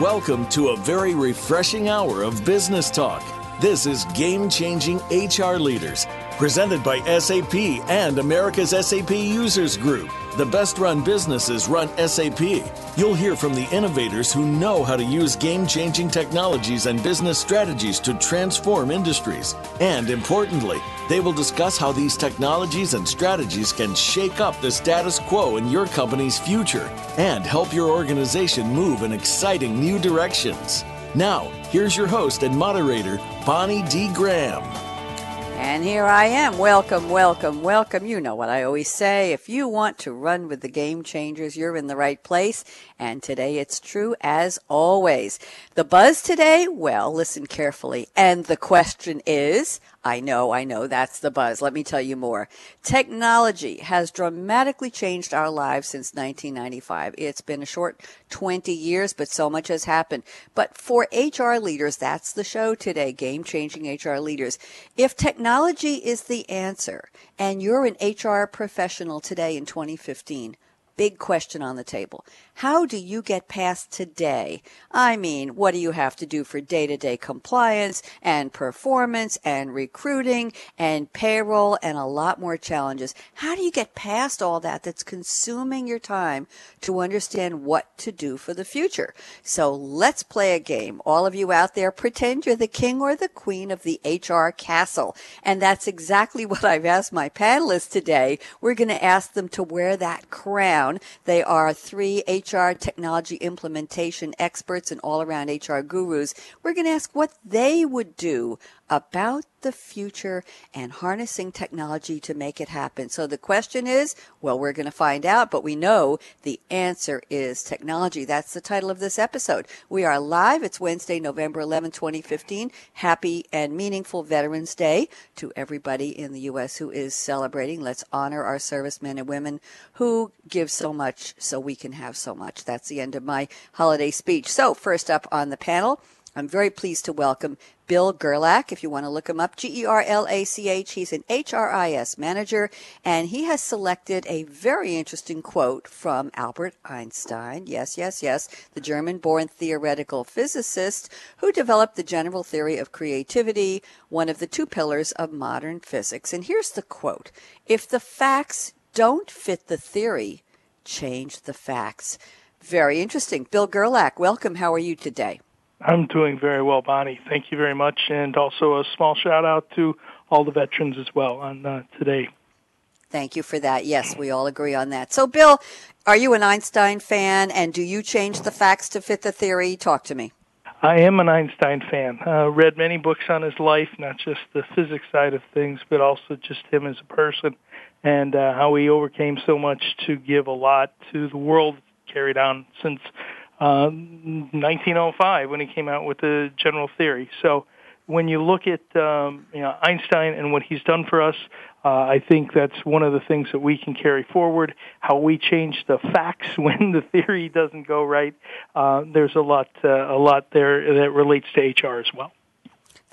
Welcome to a very refreshing hour of business talk. This is Game Changing HR Leaders, presented by SAP and America's SAP Users Group. The best run businesses run SAP. You'll hear from the innovators who know how to use game changing technologies and business strategies to transform industries. And importantly, they will discuss how these technologies and strategies can shake up the status quo in your company's future and help your organization move in exciting new directions. Now, here's your host and moderator, Bonnie D. Graham. And here I am. Welcome, welcome, welcome. You know what I always say. If you want to run with the game changers, you're in the right place. And today it's true as always. The buzz today, well, listen carefully. And the question is, I know, I know, that's the buzz. Let me tell you more. Technology has dramatically changed our lives since 1995. It's been a short 20 years, but so much has happened. But for HR leaders, that's the show today, Game Changing HR Leaders. If technology is the answer, and you're an HR professional today in 2015, big question on the table. How do you get past today? I mean, what do you have to do for day to day compliance and performance and recruiting and payroll and a lot more challenges? How do you get past all that that's consuming your time to understand what to do for the future? So let's play a game. All of you out there, pretend you're the king or the queen of the HR castle. And that's exactly what I've asked my panelists today. We're going to ask them to wear that crown. They are three HR technology implementation experts and all around HR gurus. We're going to ask what they would do about the future and harnessing technology to make it happen. So the question is, well, we're going to find out, but we know the answer is technology. That's the title of this episode. We are live. It's Wednesday, November 11, 2015. Happy and meaningful Veterans Day to everybody in the U.S. who is celebrating. Let's honor our servicemen and women who give so much so we can have so much. That's the end of my holiday speech. So first up on the panel, I'm very pleased to welcome Bill Gerlach. If you want to look him up, G E R L A C H. He's an HRIS manager, and he has selected a very interesting quote from Albert Einstein. Yes, yes, yes, the German born theoretical physicist who developed the general theory of relativity, one of the two pillars of modern physics. And here's the quote If the facts don't fit the theory, change the facts. Very interesting. Bill Gerlach, welcome. How are you today? I'm doing very well, Bonnie. Thank you very much. And also a small shout out to all the veterans as well on uh, today. Thank you for that. Yes, we all agree on that. So, Bill, are you an Einstein fan and do you change the facts to fit the theory? Talk to me. I am an Einstein fan. Uh, read many books on his life, not just the physics side of things, but also just him as a person and uh, how he overcame so much to give a lot to the world carried on since 1905 um, when he came out with the general theory. So when you look at um, you know Einstein and what he's done for us, uh, I think that's one of the things that we can carry forward. How we change the facts when the theory doesn't go right. Uh, there's a lot uh, a lot there that relates to HR as well.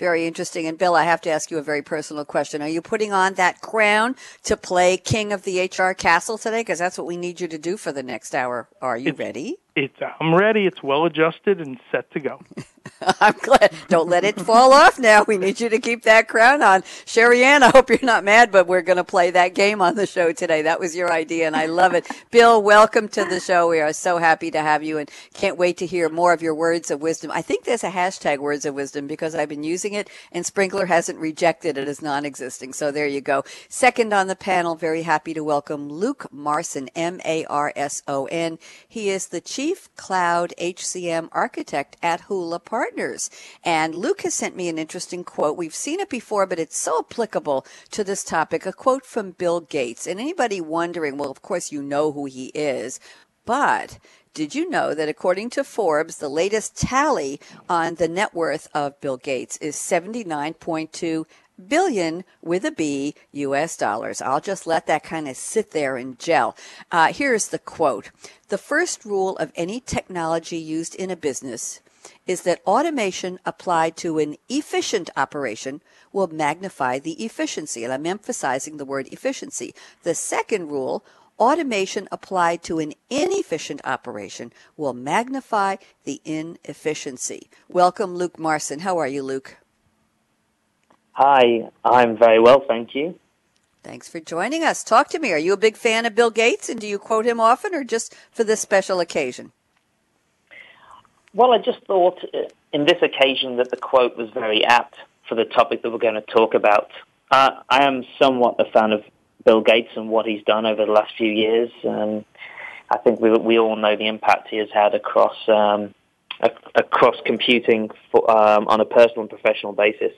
Very interesting. And Bill, I have to ask you a very personal question. Are you putting on that crown to play king of the HR castle today? Because that's what we need you to do for the next hour. Are you ready? It's I'm ready. It's well adjusted and set to go. I'm glad. Don't let it fall off now. We need you to keep that crown on. Sherry Ann, I hope you're not mad, but we're going to play that game on the show today. That was your idea, and I love it. Bill, welcome to the show. We are so happy to have you and can't wait to hear more of your words of wisdom. I think there's a hashtag words of wisdom because I've been using it, and Sprinklr hasn't rejected it as non existing. So there you go. Second on the panel, very happy to welcome Luke Marson, M A R S O N. He is the Chief Cloud HCM Architect at Hula partners. And Luke has sent me an interesting quote. We've seen it before, but it's so applicable to this topic. A quote from Bill Gates. And anybody wondering, well, of course you know who he is, but did you know that according to Forbes, the latest tally on the net worth of Bill Gates is 79.2 billion with a B US dollars. I'll just let that kind of sit there and gel. Uh, here's the quote. The first rule of any technology used in a business is that automation applied to an efficient operation will magnify the efficiency. And I'm emphasizing the word efficiency. The second rule, automation applied to an inefficient operation will magnify the inefficiency. Welcome, Luke Marson. How are you, Luke? Hi, I'm very well, thank you. Thanks for joining us. Talk to me. Are you a big fan of Bill Gates and do you quote him often or just for this special occasion? Well, I just thought uh, in this occasion that the quote was very apt for the topic that we're going to talk about. Uh, I am somewhat a fan of Bill Gates and what he's done over the last few years. Um, I think we, we all know the impact he has had across um, across computing for, um, on a personal and professional basis.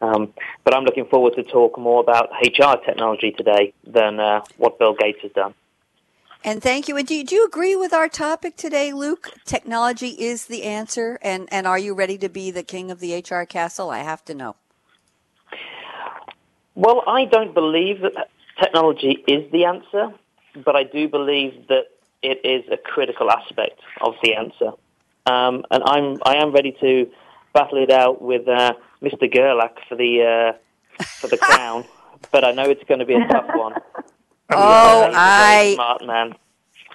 Um, but I'm looking forward to talk more about HR technology today than uh, what Bill Gates has done. And thank you. And do you, do you agree with our topic today, Luke? Technology is the answer. And, and are you ready to be the king of the HR castle? I have to know. Well, I don't believe that technology is the answer, but I do believe that it is a critical aspect of the answer. Um, and I'm I am ready to battle it out with uh, Mr. Gerlach for the uh, for the crown, but I know it's going to be a tough one. oh, I smart man.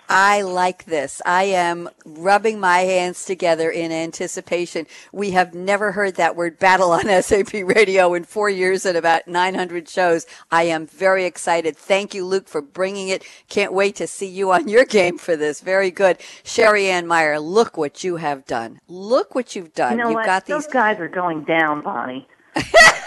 I like this. I am rubbing my hands together in anticipation. We have never heard that word battle on SAP radio in four years and about 900 shows. I am very excited. Thank you, Luke, for bringing it. Can't wait to see you on your game for this. Very good. Sherry Ann Meyer, look what you have done. Look what you've done. You know you've what? got Those these guys are going down, Bonnie.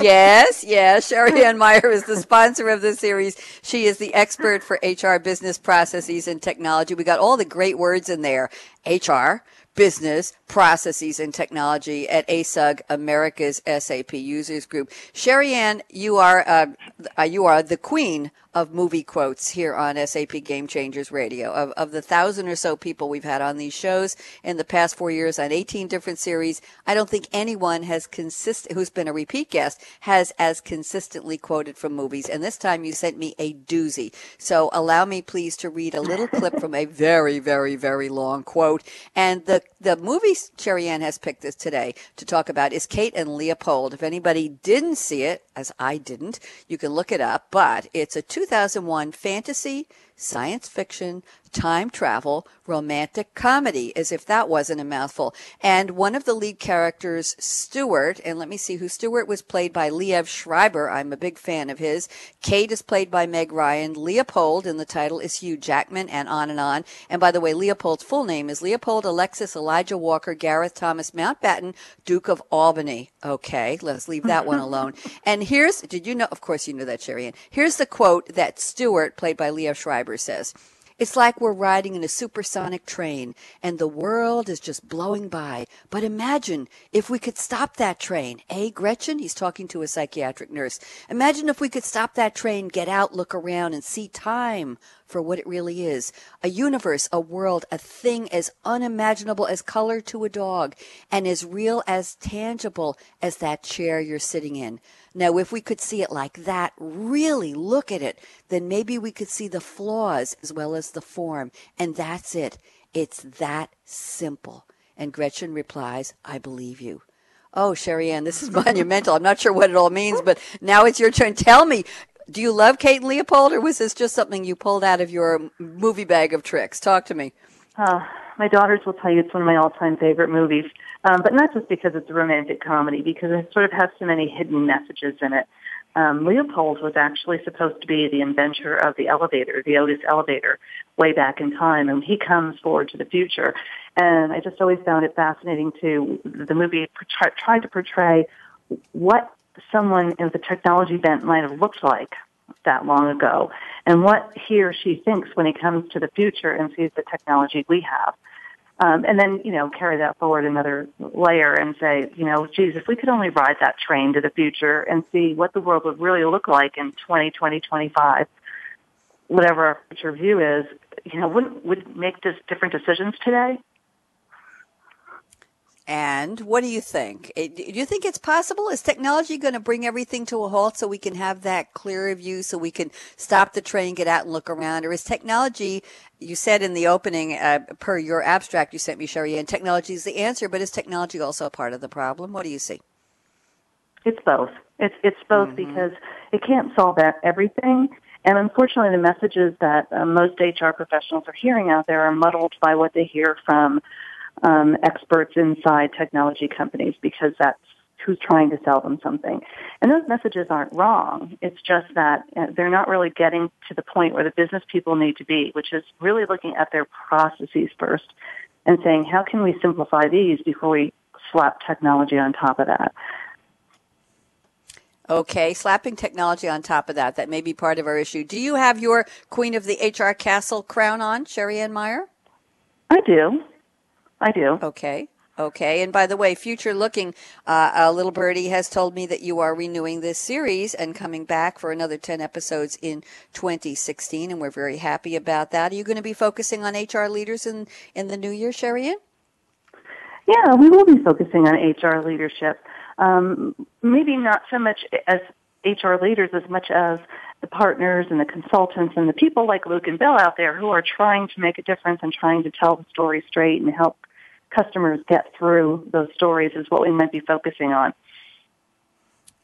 yes, yes. Sherry Ann Meyer is the sponsor of this series. She is the expert for HR business processes and technology. We got all the great words in there. HR, business, processes, and technology at ASUG, America's SAP Users Group. Sherry Ann, you are, uh, uh, you are the queen of movie quotes here on SAP Game Changers Radio. Of, of the thousand or so people we've had on these shows in the past four years on 18 different series, I don't think anyone has consist, who's been a repeat guest has as consistently quoted from movies. And this time you sent me a doozy. So allow me please to read a little clip from a very, very, very long quote. And the, the movie Sherry Ann has picked this today to talk about is Kate and Leopold. If anybody didn't see it, as I didn't, you can look it up, but it's a 2001 fantasy science fiction, time travel, romantic comedy, as if that wasn't a mouthful. And one of the lead characters, Stuart, and let me see who Stuart was played by Liev Schreiber. I'm a big fan of his. Kate is played by Meg Ryan. Leopold in the title is Hugh Jackman, and on and on. And by the way, Leopold's full name is Leopold Alexis Elijah Walker Gareth Thomas Mountbatten, Duke of Albany. Okay, let's leave that one alone. And here's, did you know, of course you know that, Sherry Ann. Here's the quote that Stuart, played by Liev Schreiber, says. It's like we're riding in a supersonic train and the world is just blowing by. But imagine if we could stop that train. Eh, Gretchen? He's talking to a psychiatric nurse. Imagine if we could stop that train, get out, look around, and see time for what it really is. A universe, a world, a thing as unimaginable as color to a dog and as real as tangible as that chair you're sitting in. Now, if we could see it like that, really look at it, then maybe we could see the flaws as well as the form. And that's it. It's that simple. And Gretchen replies, I believe you. Oh, Sherry Ann, this is monumental. I'm not sure what it all means, but now it's your turn. Tell me, do you love Kate and Leopold, or was this just something you pulled out of your movie bag of tricks? Talk to me. Uh, my daughters will tell you it's one of my all-time favorite movies, um, but not just because it's a romantic comedy, because it sort of has so many hidden messages in it. Um, Leopold was actually supposed to be the inventor of the elevator, the Otis elevator, way back in time, and he comes forward to the future. And I just always found it fascinating to the movie tried to portray what someone with a technology bent might have looked like that long ago and what he or she thinks when he comes to the future and sees the technology we have. Um, and then, you know, carry that forward another layer and say, you know, geez, if we could only ride that train to the future and see what the world would really look like in 2020, 25, whatever our future view is, you know, wouldn't, would make this different decisions today? And what do you think? Do you think it's possible? Is technology going to bring everything to a halt so we can have that clearer view, so we can stop the train, get out and look around? Or is technology, you said in the opening, uh, per your abstract you sent me, Sherry, and technology is the answer, but is technology also a part of the problem? What do you see? It's both. It's, it's both mm-hmm. because it can't solve everything And unfortunately, the messages that uh, most HR professionals are hearing out there are muddled by what they hear from um, experts inside technology companies because that's who's trying to sell them something. And those messages aren't wrong. It's just that uh, they're not really getting to the point where the business people need to be, which is really looking at their processes first and saying, how can we simplify these before we slap technology on top of that? Okay, slapping technology on top of that, that may be part of our issue. Do you have your Queen of the HR Castle crown on, Sherry Ann Meyer? I do. I do. Okay. Okay. And by the way, future looking, uh, a little birdie has told me that you are renewing this series and coming back for another 10 episodes in 2016. And we're very happy about that. Are you going to be focusing on HR leaders in, in the new year, Sherry Yeah, we will be focusing on HR leadership. Um, maybe not so much as HR leaders as much as the partners and the consultants and the people like Luke and Bill out there who are trying to make a difference and trying to tell the story straight and help customers get through those stories is what we might be focusing on.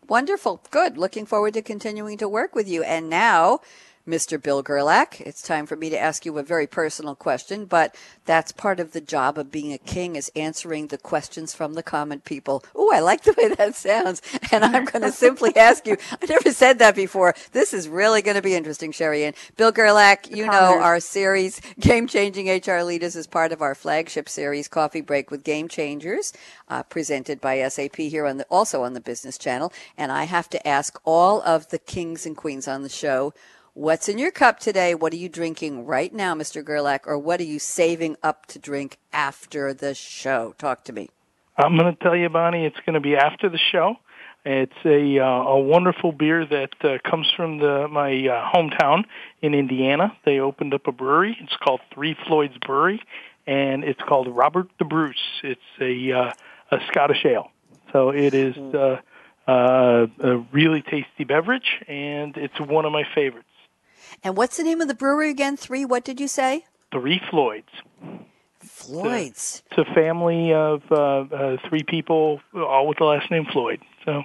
Wonderful. Good. Looking forward to continuing to work with you. And now Mr. Bill Gerlach. It's time for me to ask you a very personal question, but that's part of the job of being a king is answering the questions from the common people. Oh, I like the way that sounds. And I'm going to simply ask you, I never said that before. This is really going to be interesting, Sherry And Bill Gerlach, you know our series, Game Changing HR Leaders, is part of our flagship series, Coffee Break with Game Changers, uh, presented by SAP here on the, also on the Business Channel. And I have to ask all of the kings and queens on the show, What's in your cup today? What are you drinking right now, Mr. Gerlach? Or what are you saving up to drink after the show? Talk to me. I'm going to tell you, Bonnie, it's going to be after the show. It's a uh, a wonderful beer that uh, comes from the my uh, hometown in Indiana. They opened up a brewery. It's called Three Floyds Brewery, and it's called Robert the Bruce. It's a uh, a Scottish ale. So it is hmm. uh, uh, a really tasty beverage, and it's one of my favorites. And what's the name of the brewery again? Three, what did you say? Three Floyds. Floyds. It's a, it's a family of uh, uh, three people, all with the last name Floyd. So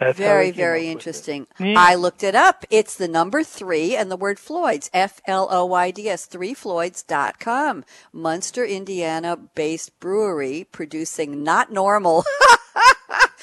that's very, very interesting. Yeah. I looked it up. It's the number three and the word Floyd's, F L O Y D S, threefloyds.com. Munster, Indiana based brewery producing not normal.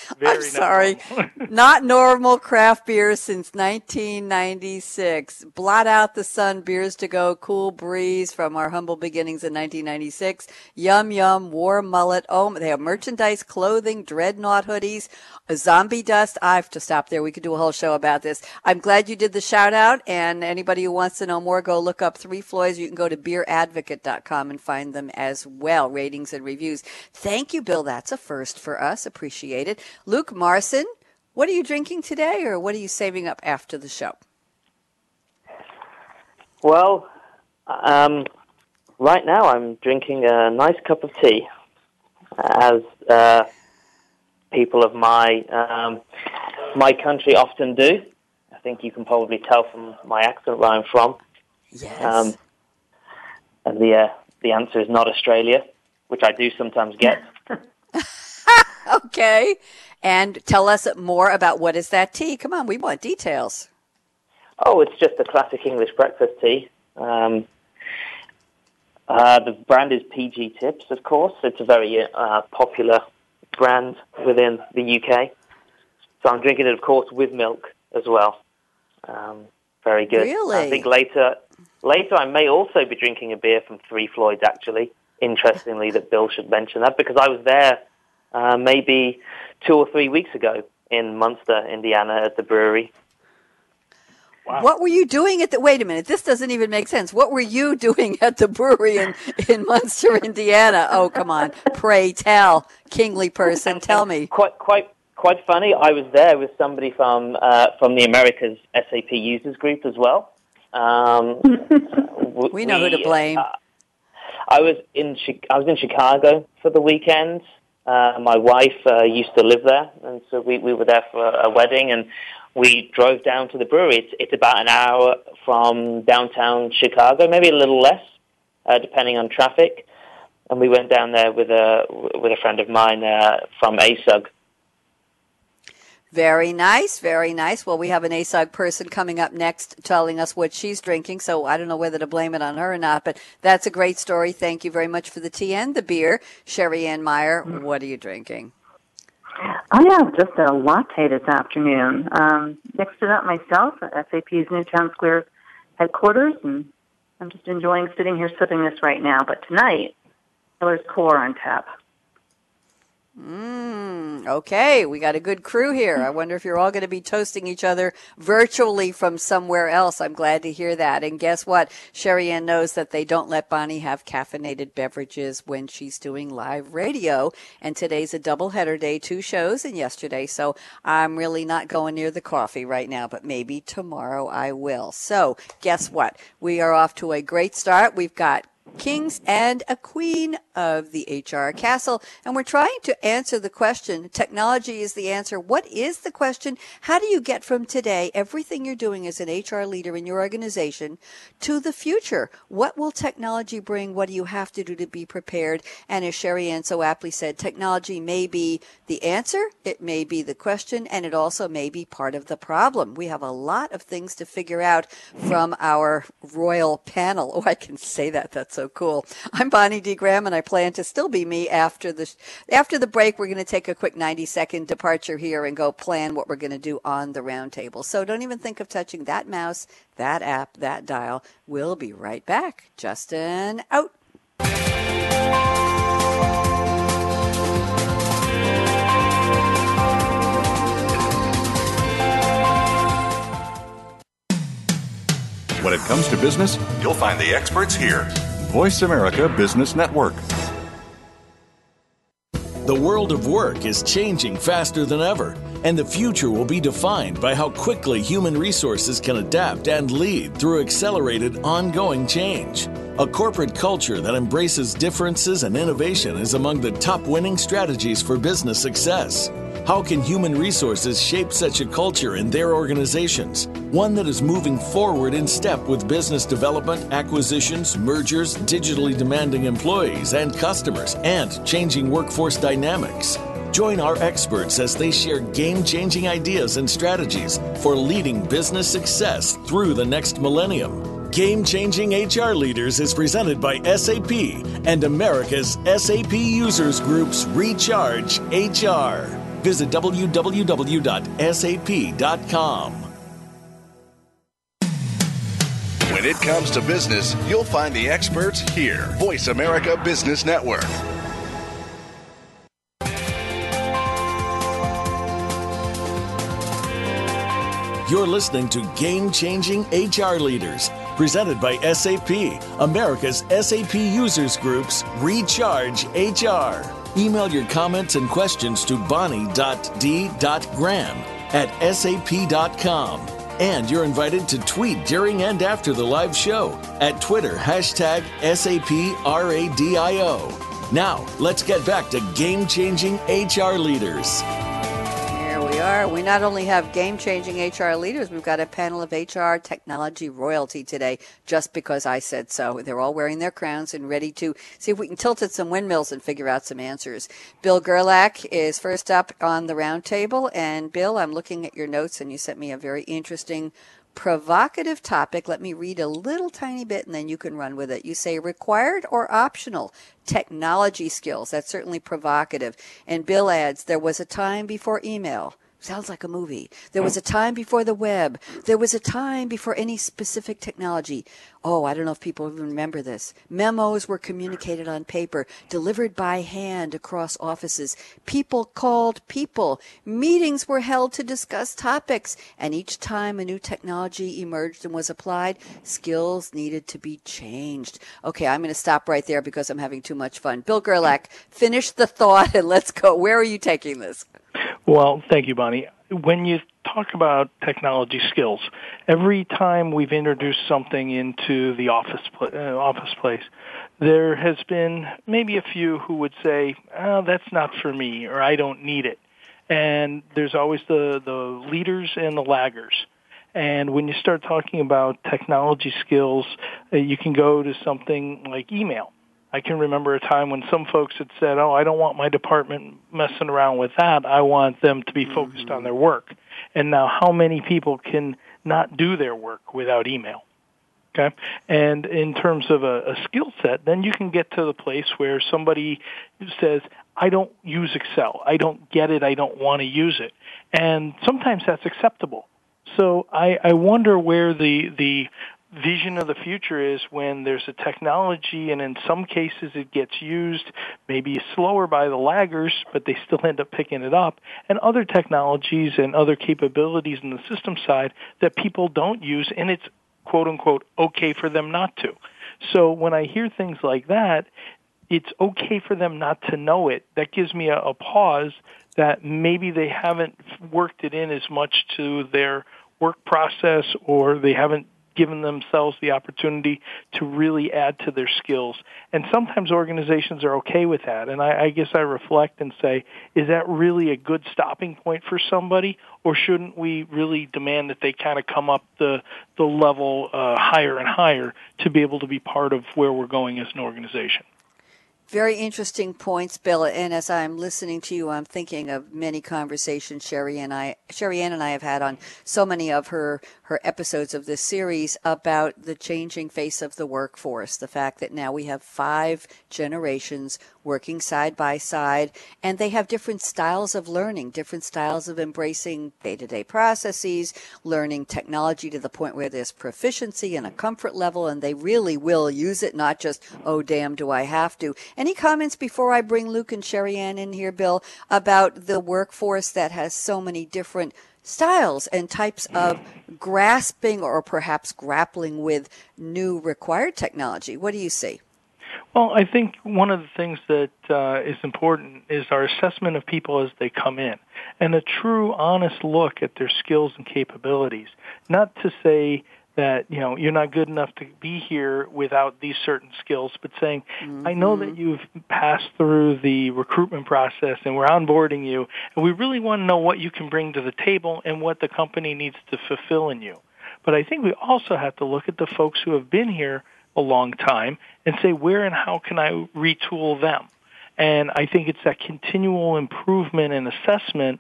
I'm sorry. Not normal. not normal craft beer since 1996. Blot out the sun, beers to go, cool breeze from our humble beginnings in 1996. Yum yum, war mullet. Oh, they have merchandise, clothing, dreadnought hoodies, zombie dust. I have to stop there. We could do a whole show about this. I'm glad you did the shout out. And anybody who wants to know more, go look up Three Floyds. You can go to beeradvocate.com and find them as well. Ratings and reviews. Thank you, Bill. That's a first for us. Appreciate it. Luke Marson, what are you drinking today or what are you saving up after the show? Well, um, right now I'm drinking a nice cup of tea. As uh, people of my um, my country often do. I think you can probably tell from my accent where I'm from. Yes. Um, and the uh, the answer is not Australia, which I do sometimes get. okay. And tell us more about what is that tea? Come on, we want details. Oh, it's just a classic English breakfast tea. Um, uh, the brand is PG Tips, of course. It's a very uh, popular brand within the UK. So I'm drinking it, of course, with milk as well. Um, very good. Really? I think later, later I may also be drinking a beer from Three Floyds. Actually, interestingly, that Bill should mention that because I was there uh, maybe two or three weeks ago in Munster, Indiana, at the brewery. Wow. What were you doing at the? Wait a minute, this doesn't even make sense. What were you doing at the brewery in in Munster, Indiana? Oh, come on, pray tell, kingly person, tell me. Quite, quite, quite funny. I was there with somebody from uh, from the Americas SAP users group as well. Um, we know we, who to blame. Uh, I was in I was in Chicago for the weekend. Uh, my wife uh, used to live there, and so we, we were there for a, wedding, and we drove down to the brewery. It's, it's about an hour from downtown Chicago, maybe a little less, uh, depending on traffic. And we went down there with a with a friend of mine uh, from ASUG. Very nice, very nice. Well, we have an ASUG person coming up next telling us what she's drinking, so I don't know whether to blame it on her or not, but that's a great story. Thank you very much for the tea and the beer. Sherry Ann Meyer, what are you drinking? I have just a latte this afternoon. Um, mixed it up myself at SAP's Newtown Square headquarters, and I'm just enjoying sitting here sipping this right now. But tonight, Miller's Core on tap. Mm, okay, we got a good crew here. I wonder if you're all going to be toasting each other virtually from somewhere else. I'm glad to hear that. And guess what? Sherry Ann knows that they don't let Bonnie have caffeinated beverages when she's doing live radio. And today's a double header day, two shows and yesterday. So I'm really not going near the coffee right now, but maybe tomorrow I will. So guess what? We are off to a great start. We've got kings and a queen of the HR castle. And we're trying to answer the question. Technology is the answer. What is the question? How do you get from today, everything you're doing as an HR leader in your organization, to the future? What will technology bring? What do you have to do to be prepared? And as Sherry Ann so aptly said, technology may be the answer. It may be the question and it also may be part of the problem. We have a lot of things to figure out from our royal panel. Oh, I can say that. That's so cool. I'm Bonnie D. Graham, and I plan to still be me after the after the break. We're going to take a quick 90 second departure here and go plan what we're going to do on the roundtable. So don't even think of touching that mouse, that app, that dial. We'll be right back. Justin out. When it comes to business, you'll find the experts here. Voice America Business Network. The world of work is changing faster than ever, and the future will be defined by how quickly human resources can adapt and lead through accelerated ongoing change. A corporate culture that embraces differences and innovation is among the top winning strategies for business success. How can human resources shape such a culture in their organizations? One that is moving forward in step with business development, acquisitions, mergers, digitally demanding employees and customers, and changing workforce dynamics. Join our experts as they share game changing ideas and strategies for leading business success through the next millennium. Game Changing HR Leaders is presented by SAP and America's SAP Users Group's Recharge HR. Visit www.sap.com. When it comes to business, you'll find the experts here. Voice America Business Network. You're listening to Game Changing HR Leaders, presented by SAP, America's SAP Users Group's Recharge HR. Email your comments and questions to bonnie.d.graham at sap.com. And you're invited to tweet during and after the live show at Twitter hashtag SAPRADIO. Now, let's get back to game changing HR leaders. We are. We not only have game changing HR leaders, we've got a panel of HR technology royalty today just because I said so. They're all wearing their crowns and ready to see if we can tilt at some windmills and figure out some answers. Bill Gerlach is first up on the roundtable. And Bill, I'm looking at your notes and you sent me a very interesting provocative topic. Let me read a little tiny bit and then you can run with it. You say required or optional technology skills. That's certainly provocative. And Bill adds, there was a time before email. Sounds like a movie. There was a time before the web. There was a time before any specific technology. Oh, I don't know if people even remember this. Memos were communicated on paper, delivered by hand across offices. People called people. Meetings were held to discuss topics. And each time a new technology emerged and was applied, skills needed to be changed. Okay, I'm going to stop right there because I'm having too much fun. Bill Gerlach, finish the thought and let's go. Where are you taking this? Well, thank you, Bonnie. When you talk about technology skills, every time we've introduced something into the office uh, office place, there has been maybe a few who would say, oh, "That's not for me," or "I don't need it." And there's always the the leaders and the laggers. And when you start talking about technology skills, uh, you can go to something like email I can remember a time when some folks had said, "Oh, I don't want my department messing around with that. I want them to be focused mm-hmm. on their work." And now, how many people can not do their work without email? Okay, and in terms of a, a skill set, then you can get to the place where somebody says, "I don't use Excel. I don't get it. I don't want to use it," and sometimes that's acceptable. So I, I wonder where the the vision of the future is when there's a technology and in some cases it gets used maybe slower by the laggers but they still end up picking it up and other technologies and other capabilities in the system side that people don't use and it's quote unquote okay for them not to. So when i hear things like that it's okay for them not to know it. That gives me a, a pause that maybe they haven't worked it in as much to their work process or they haven't given themselves the opportunity to really add to their skills. And sometimes organizations are okay with that. And I, I guess I reflect and say, is that really a good stopping point for somebody, or shouldn't we really demand that they kind of come up the the level uh, higher and higher to be able to be part of where we're going as an organization? Very interesting points, Bill. And as I'm listening to you, I'm thinking of many conversations Sherry and I, Sherry Ann and I have had on so many of her her episodes of this series about the changing face of the workforce. The fact that now we have five generations working side by side, and they have different styles of learning, different styles of embracing day to day processes, learning technology to the point where there's proficiency and a comfort level, and they really will use it, not just, oh, damn, do I have to. Any comments before I bring Luke and Sherry Ann in here, Bill, about the workforce that has so many different styles and types of grasping or perhaps grappling with new required technology? What do you see? Well, I think one of the things that uh, is important is our assessment of people as they come in and a true, honest look at their skills and capabilities. Not to say that you know you're not good enough to be here without these certain skills but saying mm-hmm. i know that mm-hmm. you've passed through the recruitment process and we're onboarding you and we really want to know what you can bring to the table and what the company needs to fulfill in you but i think we also have to look at the folks who have been here a long time and say where and how can i retool them and i think it's that continual improvement and assessment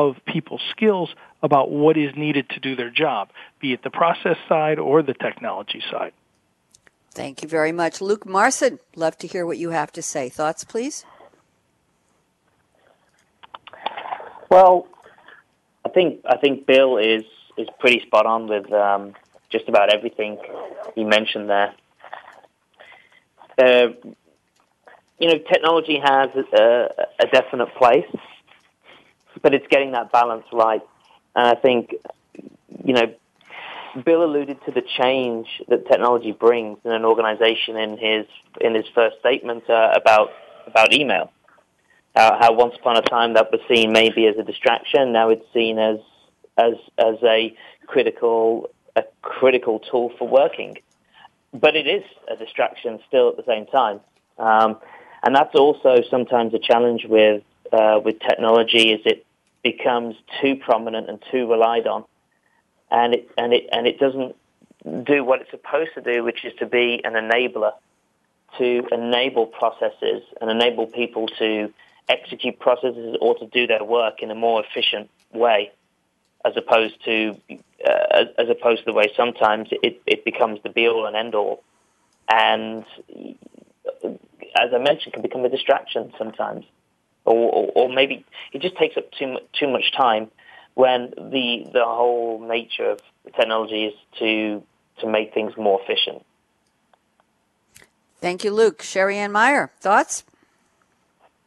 of people's skills about what is needed to do their job, be it the process side or the technology side. Thank you very much. Luke Marson, love to hear what you have to say. Thoughts, please? Well, I think I think Bill is is pretty spot on with um, just about everything he mentioned there. Uh, you know, technology has a, a definite place, but it's getting that balance right. And I think, you know, Bill alluded to the change that technology brings in an organization in his in his first statement uh, about about email. Uh, how once upon a time that was seen maybe as a distraction, now it's seen as as as a critical a critical tool for working. But it is a distraction still at the same time, um, and that's also sometimes a challenge with uh, with technology. Is it becomes too prominent and too relied on, and it and it and it doesn't do what it's supposed to do, which is to be an enabler, to enable processes and enable people to execute processes or to do their work in a more efficient way, as opposed to uh, as opposed to the way sometimes it, it becomes the be all and end all, and as I mentioned, can become a distraction sometimes or, or, or maybe it just takes up too too much time when the the whole nature of the technology is to to make things more efficient. Thank you, Luke. Sherry Ann Meyer, thoughts?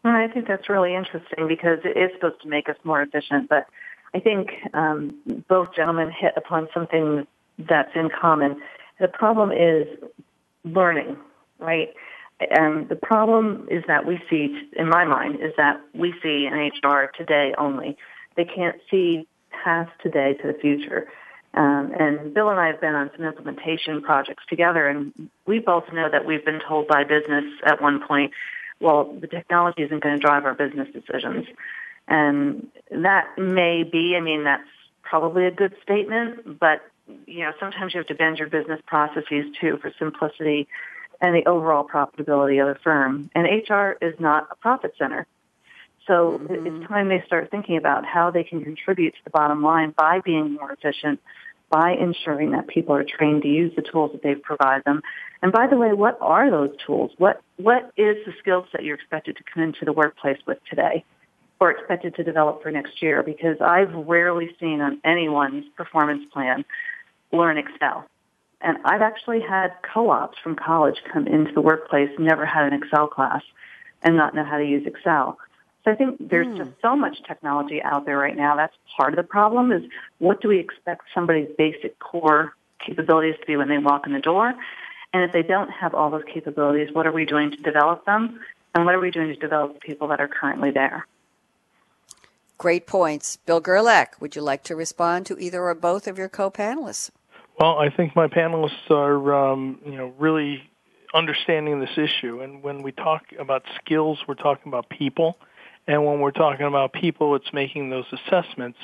I think that's really interesting because it is supposed to make us more efficient, but I think um, both gentlemen hit upon something that's in common. The problem is learning, right? And the problem is that we see, in my mind, is that we see in HR today only. They can't see past today to the future. Um, and Bill and I have been on some implementation projects together, and we both know that we've been told by business at one point, well, the technology isn't going to drive our business decisions. And that may be, I mean, that's probably a good statement, but, you know, sometimes you have to bend your business processes too for simplicity and the overall profitability of the firm. And HR is not a profit center. So mm-hmm. it's time they start thinking about how they can contribute to the bottom line by being more efficient, by ensuring that people are trained to use the tools that they've provided them. And by the way, what are those tools? What what is the skill set you're expected to come into the workplace with today or expected to develop for next year? Because I've rarely seen on anyone's performance plan learn Excel. And I've actually had co-ops from college come into the workplace, never had an Excel class, and not know how to use Excel. So I think there's mm. just so much technology out there right now. That's part of the problem is what do we expect somebody's basic core capabilities to be when they walk in the door? And if they don't have all those capabilities, what are we doing to develop them? And what are we doing to develop the people that are currently there? Great points. Bill Gerlach, would you like to respond to either or both of your co-panelists? Well, I think my panelists are, um, you know, really understanding this issue. And when we talk about skills, we're talking about people. And when we're talking about people, it's making those assessments.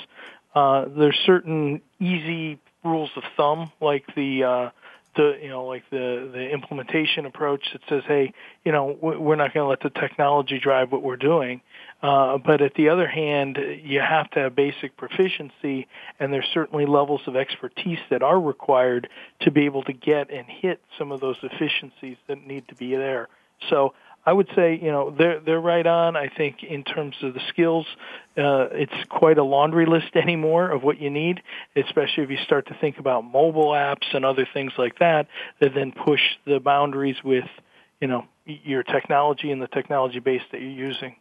Uh, there's certain easy rules of thumb, like the uh, the you know like the the implementation approach that says, hey, you know, we're not going to let the technology drive what we're doing. Uh, but at the other hand, you have to have basic proficiency, and there's certainly levels of expertise that are required to be able to get and hit some of those efficiencies that need to be there. So I would say, you know, they're they're right on. I think in terms of the skills, uh, it's quite a laundry list anymore of what you need, especially if you start to think about mobile apps and other things like that that then push the boundaries with, you know, your technology and the technology base that you're using.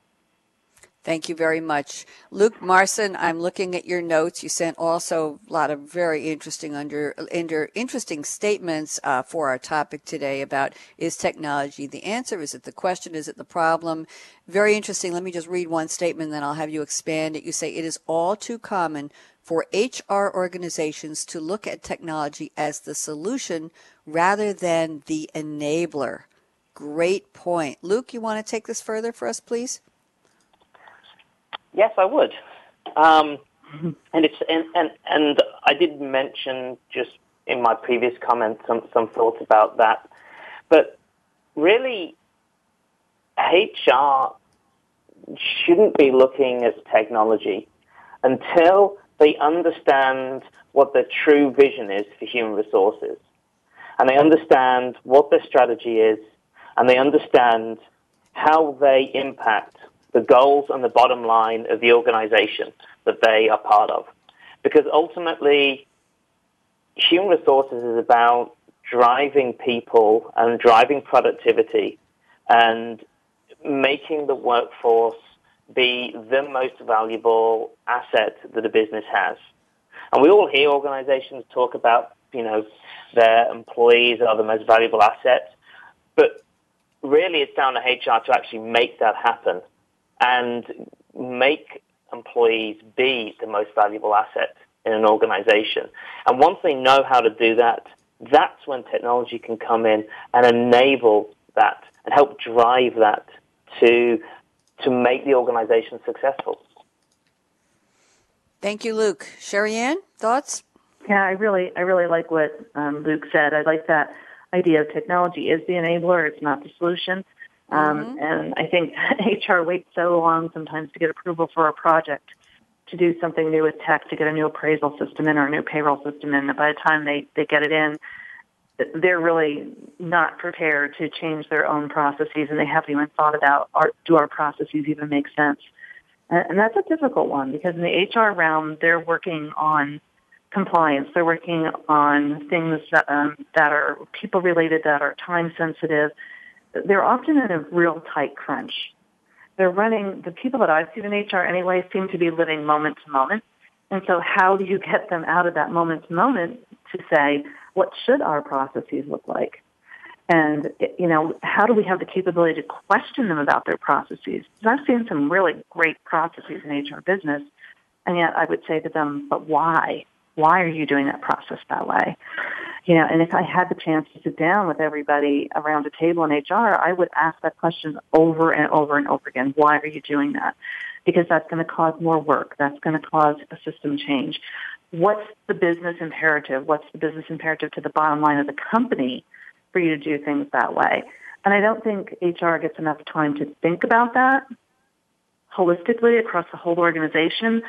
Thank you very much. Luke Marson, I'm looking at your notes. You sent also a lot of very interesting under, under interesting statements uh, for our topic today about is technology the answer? Is it the question? Is it the problem? Very interesting. Let me just read one statement, then I'll have you expand it. You say it is all too common for HR organizations to look at technology as the solution rather than the enabler. Great point. Luke, you want to take this further for us, please? Yes, I would. Um, and it's and, and and I did mention just in my previous comments some some thoughts about that, but really, HR shouldn't be looking at technology until they understand what their true vision is for human resources, and they understand what their strategy is, and they understand how they impact the goals and the bottom line of the organization that they are part of. Because ultimately, human resources is about driving people and driving productivity and making the workforce be the most valuable asset that a business has. And we all hear organizations talk about, you know, their employees are the most valuable asset, but really it's down to HR to actually make that happen and make employees be the most valuable asset in an organization. And once they know how to do that, that's when technology can come in and enable that and help drive that to to make the organization successful. Thank you, Luke. Sherry Ann, thoughts? Yeah, I really, I really like what um, Luke said. I like that idea of technology is the enabler; it's not the solution. Um, mm-hmm. And I think HR waits so long sometimes to get approval for a project to do something new with tech, to get a new appraisal system in or a new payroll system in. That by the time they, they get it in, they're really not prepared to change their own processes and they haven't even thought about are, do our processes even make sense? And that's a difficult one because in the HR realm, they're working on compliance. They're working on things that, um, that are people related, that are time sensitive, they're often in a real tight crunch. They're running, the people that I've seen in HR anyway seem to be living moment to moment. And so how do you get them out of that moment to moment to say, what should our processes look like? And, you know, how do we have the capability to question them about their processes? Because I've seen some really great processes in HR business, and yet I would say to them, but why? Why are you doing that process that way? You know, and if I had the chance to sit down with everybody around a table in HR, I would ask that question over and over and over again. Why are you doing that? Because that's going to cause more work. That's going to cause a system change. What's the business imperative? What's the business imperative to the bottom line of the company for you to do things that way. And I don't think HR gets enough time to think about that holistically across the whole organization,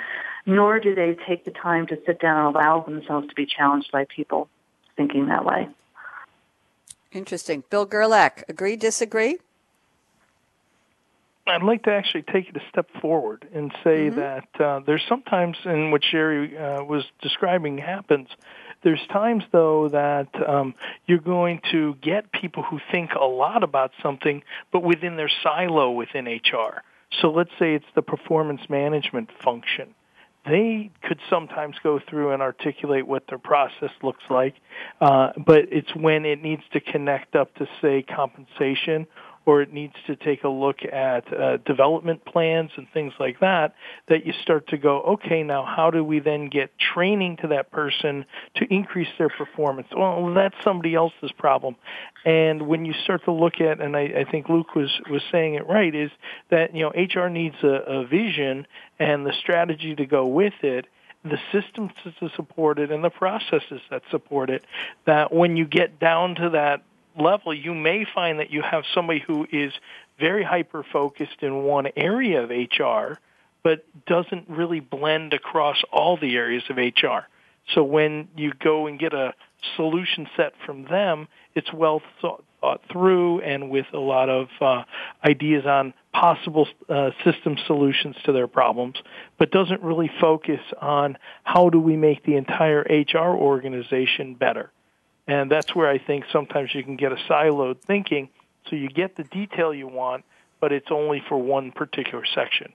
nor do they take the time to sit down and allow themselves to be challenged by people thinking that way. Interesting. Bill Gerlach, agree, disagree? I'd like to actually take it a step forward and say mm-hmm. that uh, there's sometimes, in what Sherry uh, was describing, happens. There's times, though, that um, you're going to get people who think a lot about something, but within their silo within HR. So let's say it's the performance management function. They could sometimes go through and articulate what their process looks like, uh, but it's when it needs to connect up to, say, compensation or it needs to take a look at uh, development plans and things like that, that you start to go, okay, now how do we then get training to that person to increase their performance? Well, that's somebody else's problem. And when you start to look at, and I, I think Luke was, was saying it right, is that, you know, HR needs a, a vision and the strategy to go with it the systems to support it and the processes that support it that when you get down to that level, you may find that you have somebody who is very hyper focused in one area of HR, but doesn't really blend across all the areas of HR. So when you go and get a solution set from them, it's well thought, thought through and with a lot of uh, ideas on possible uh, system solutions to their problems, but doesn't really focus on how do we make the entire HR organization better. And that's where I think sometimes you can get a siloed thinking, so you get the detail you want, but it's only for one particular section.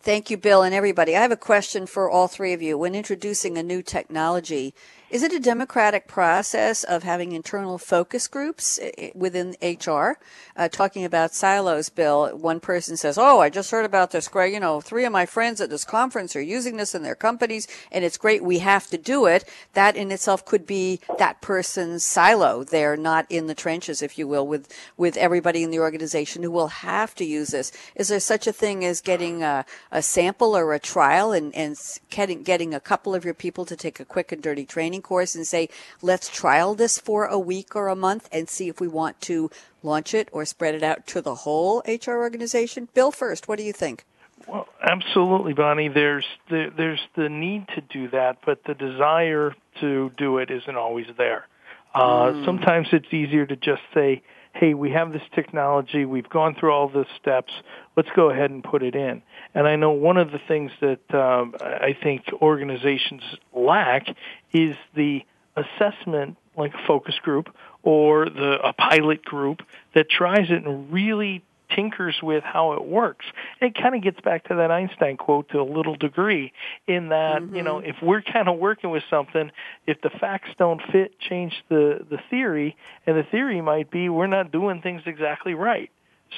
Thank you, Bill, and everybody. I have a question for all three of you. When introducing a new technology, is it a democratic process of having internal focus groups within HR? Uh, talking about silos, Bill, one person says, Oh, I just heard about this great, you know, three of my friends at this conference are using this in their companies and it's great. We have to do it. That in itself could be that person's silo. They're not in the trenches, if you will, with, with everybody in the organization who will have to use this. Is there such a thing as getting a, a sample or a trial and, and getting, getting a couple of your people to take a quick and dirty training? Training course and say, let's trial this for a week or a month and see if we want to launch it or spread it out to the whole HR organization? Bill, first, what do you think? Well, absolutely, Bonnie. There's the, there's the need to do that, but the desire to do it isn't always there. Uh, mm. Sometimes it's easier to just say, hey, we have this technology, we've gone through all the steps, let's go ahead and put it in. And I know one of the things that um, I think organizations lack is the assessment, like a focus group or the a pilot group that tries it and really tinkers with how it works. It kind of gets back to that Einstein quote to a little degree in that, mm-hmm. you know, mm-hmm. if we're kind of working with something, if the facts don't fit, change the, the theory, and the theory might be we're not doing things exactly right.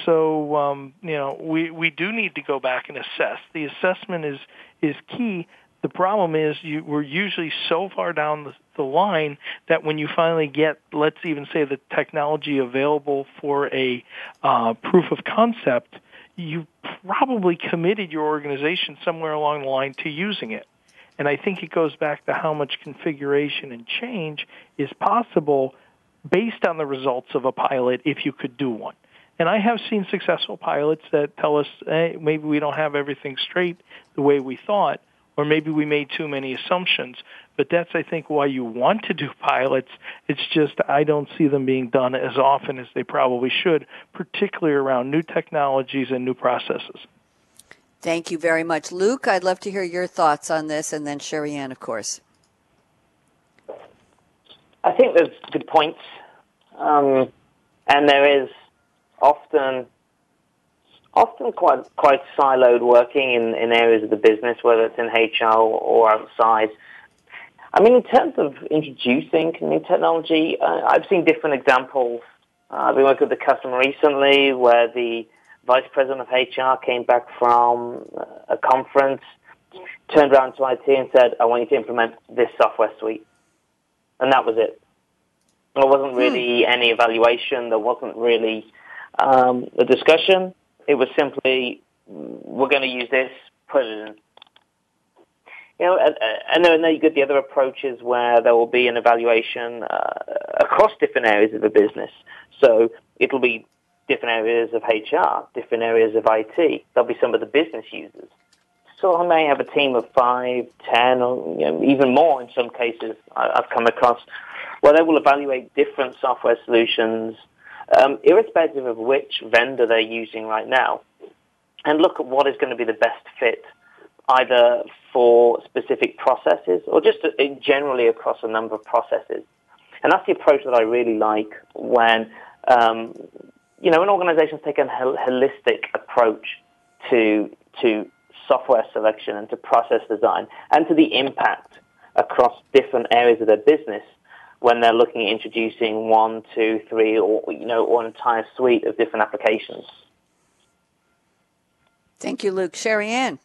So, um, you know, we, we do need to go back and assess. The assessment is, is key, the problem is you, we're usually so far down the, the line that when you finally get, let's even say, the technology available for a uh, proof of concept, you probably committed your organization somewhere along the line to using it. And I think it goes back to how much configuration and change is possible based on the results of a pilot if you could do one. And I have seen successful pilots that tell us, hey, maybe we don't have everything straight the way we thought, or maybe we made too many assumptions. But that's, I think, why you want to do pilots. It's just I don't see them being done as often as they probably should, particularly around new technologies and new processes. Thank you very much. Luke, I'd love to hear your thoughts on this, and then Sherry Ann, of course. I think there's good points. Um, and there is often often quite quite siloed working in, in areas of the business, whether it's in HR or outside. I mean, in terms of introducing new technology, uh, I've seen different examples. Uh, I've been working with a customer recently where the vice president of HR came back from a conference, turned around to IT and said, I want you to implement this software suite. And that was it. There wasn't really hmm. any evaluation. There wasn't really um, a discussion. It was simply, we're going to use this, put it in. you know, and, and then you get the other approaches where there will be an evaluation uh, across different areas of the business. So it'll be different areas of HR, different areas of IT. There'll be some of the business users. So I may have a team of five, ten, or you know, even more in some cases I've come across, where they will evaluate different software solutions, um, irrespective of which vendor they're using right now, and look at what is going to be the best fit, either for specific processes or just generally across a number of processes. And that's the approach that I really like when, um, you know, when organizations take a holistic approach to to software selection and to process design and to the impact across different areas of their business when they're looking at introducing one, two, three, or you know, or an entire suite of different applications. Thank you, Luke. Sherry Ann,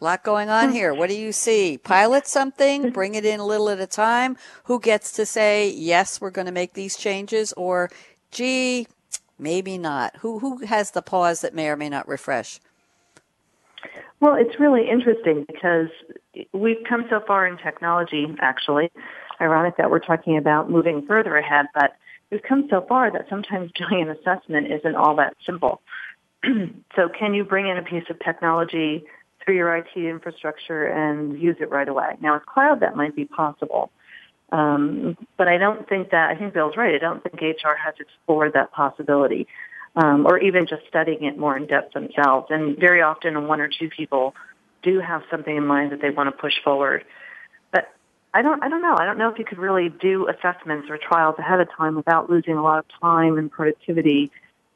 a lot going on hmm. here. What do you see? Pilot something, hmm. bring it in a little at a time. Who gets to say yes, we're going to make these changes, or gee, maybe not? Who who has the pause that may or may not refresh? Well, it's really interesting because we've come so far in technology, actually. Ironic that we're talking about moving further ahead, but we've come so far that sometimes doing an assessment isn't all that simple. so can you bring in a piece of technology through your IT infrastructure and use it right away? Now with cloud that might be possible. Um, but I don't think that, I think Bill's right, I don't think HR has explored that possibility um, or even just studying it more in depth themselves. And very often, one or two people do have something in mind that they want to push forward. I don't, I don't know. I don't know if you could really do assessments or trials ahead of time without losing a lot of time and productivity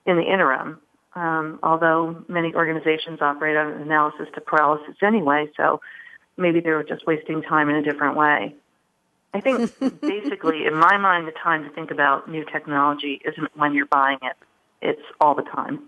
in the interim. Um, although many organizations operate on analysis to paralysis anyway, so maybe they were just wasting time in a different way. I think basically, in my mind, the time to think about new technology isn't when you're buying it it's all the time.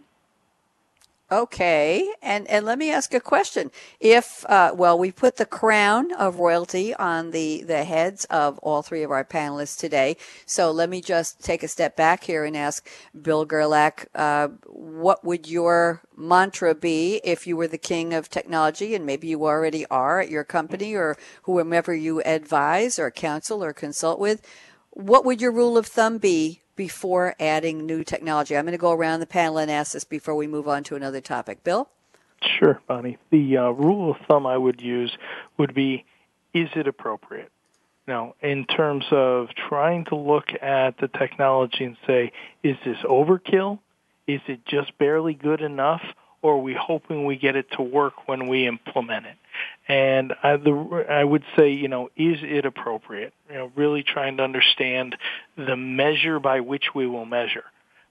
Okay, and and let me ask a question. If uh, well, we put the crown of royalty on the the heads of all three of our panelists today. So let me just take a step back here and ask Bill Gerlach, uh, what would your mantra be if you were the king of technology, and maybe you already are at your company or whomever you advise or counsel or consult with? What would your rule of thumb be before adding new technology? I'm going to go around the panel and ask this before we move on to another topic. Bill? Sure, Bonnie. The uh, rule of thumb I would use would be is it appropriate? Now, in terms of trying to look at the technology and say, is this overkill? Is it just barely good enough? Or are we hoping we get it to work when we implement it? And I, the, I would say, you know, is it appropriate? You know, really trying to understand the measure by which we will measure.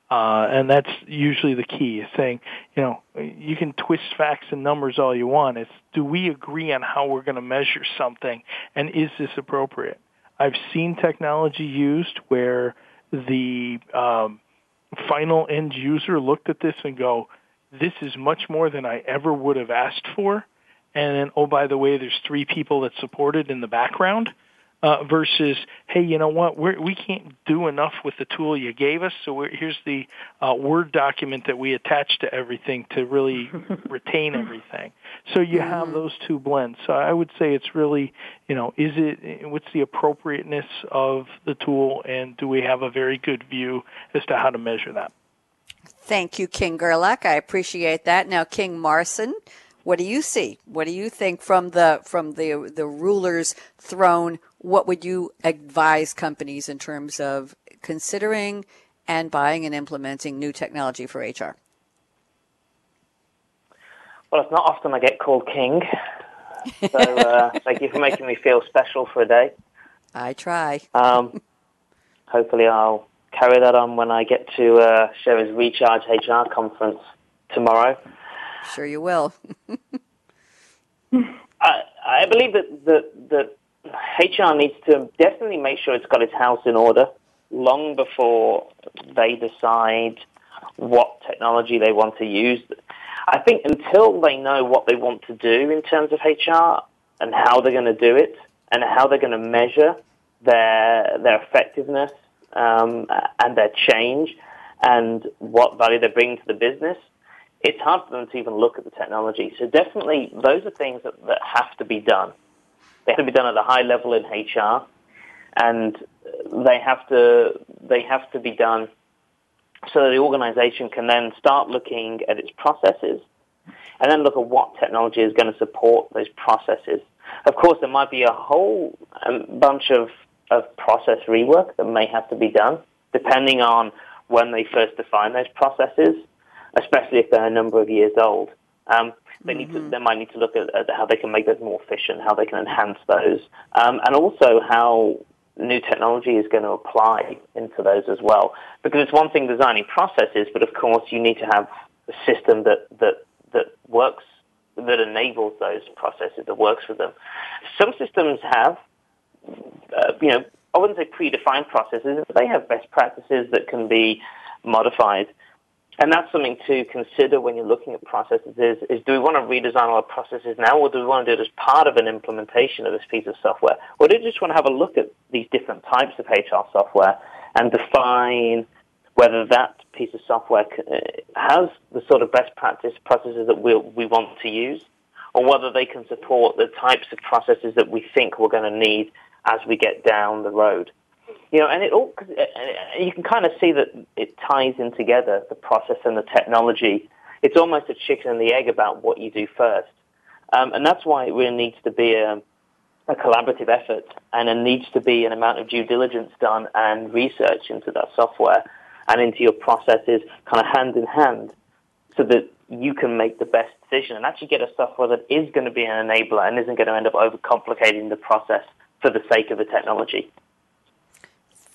Uh, and that's usually the key is saying, you know, you can twist facts and numbers all you want. It's do we agree on how we're going to measure something and is this appropriate? I've seen technology used where the um, final end user looked at this and go, this is much more than I ever would have asked for and then oh by the way there's three people that support it in the background uh, versus hey you know what? We're, we can't do enough with the tool you gave us. So here's the uh, word document that we attach to everything to really retain everything. So you have those two blends. So i would say it's really you know is it what's the appropriateness of the tool? And do we have a very good view as to how to measure that? Thank you, King Gerlach. I appreciate that. Now, King Marson, what do you see? What do you think from the from the the ruler's throne? What would you advise companies in terms of considering and buying and implementing new technology for HR? Well, it's not often I get called king, so uh, thank you for making me feel special for a day. I try. Um, hopefully, I'll carry that on when I get to uh, Sherry's Recharge HR conference tomorrow. Sure, you will. I, I believe that, that, that HR needs to definitely make sure it's got its house in order long before they decide what technology they want to use. I think until they know what they want to do in terms of HR and how they're going to do it and how they're going to measure their their effectiveness um, and their change and what value they bring to the business, it's hard for them to even look at the technology. So definitely, those are things that, that have to be done. They have to be done at a high level in HR, and they have to they have to be done so that the organization can then start looking at its processes and then look at what technology is going to support those processes. Of course, there might be a whole um, bunch of, of process rework that may have to be done, depending on when they first define those processes, especially if they're a number of years old. Um, they need to, mm-hmm. they might need to look at, at, how they can make those more efficient, how they can enhance those, um, and also how new technology is going to apply into those as well. Because it's one thing designing processes, but of course you need to have a system that, that, that works, that enables those processes, that works with them. Some systems have, uh, you know, I wouldn't say predefined processes, but they have best practices that can be modified. And that's something to consider when you're looking at processes is, is do we want to redesign our processes now or do we want to do it as part of an implementation of this piece of software? Or do we just want to have a look at these different types of HR software and define whether that piece of software uh, has the sort of best practice processes that we we want to use or whether they can support the types of processes that we think we're going to need as we get down the road. You know, and it all cause you can kind of see that it ties in together the process and the technology. It's almost a chicken and the egg about what you do first, um, and that's why it really needs to be a, a collaborative effort, and it needs to be an amount of due diligence done and research into that software and into your processes, kind of hand in hand, so that you can make the best decision and actually get a software that is going to be an enabler and isn't going to end up overcomplicating the process for the sake of the technology.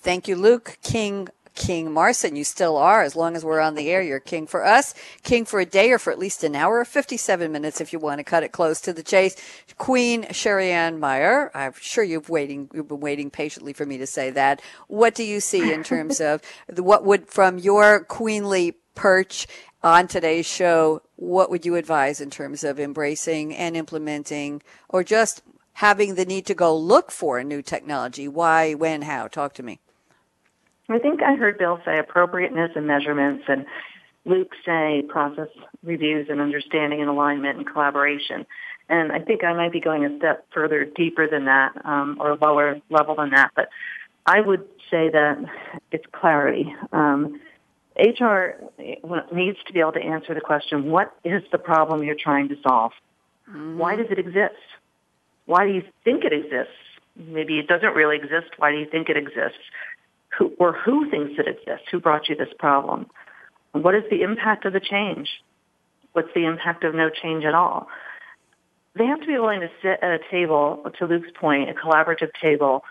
Thank you, Luke King. King Marson, you still are. As long as we're on the air, you're king for us, king for a day or for at least an hour or 57 minutes if you want to cut it close to the chase. Queen Sherry-Ann Meyer, I'm sure you've waiting, you've been waiting patiently for me to say that. What do you see in terms of the, what would, from your queenly perch on today's show, what would you advise in terms of embracing and implementing or just having the need to go look for a new technology? Why, when, how? Talk to me. I think I heard Bill say appropriateness and measurements, and Luke say process reviews and understanding and alignment and collaboration. And I think I might be going a step further deeper than that, um, or a lower level than that. But I would say that it's clarity. Um, HR needs to be able to answer the question, what is the problem you're trying to solve? Mm-hmm. Why does it exist? Why do you think it exists? Maybe it doesn't really exist. Why do you think it exists? Who, or who thinks it exists? Who brought you this problem? What is the impact of the change? What's the impact of no change at all? They have to be willing to sit at a table, to Luke's point, a collaborative table,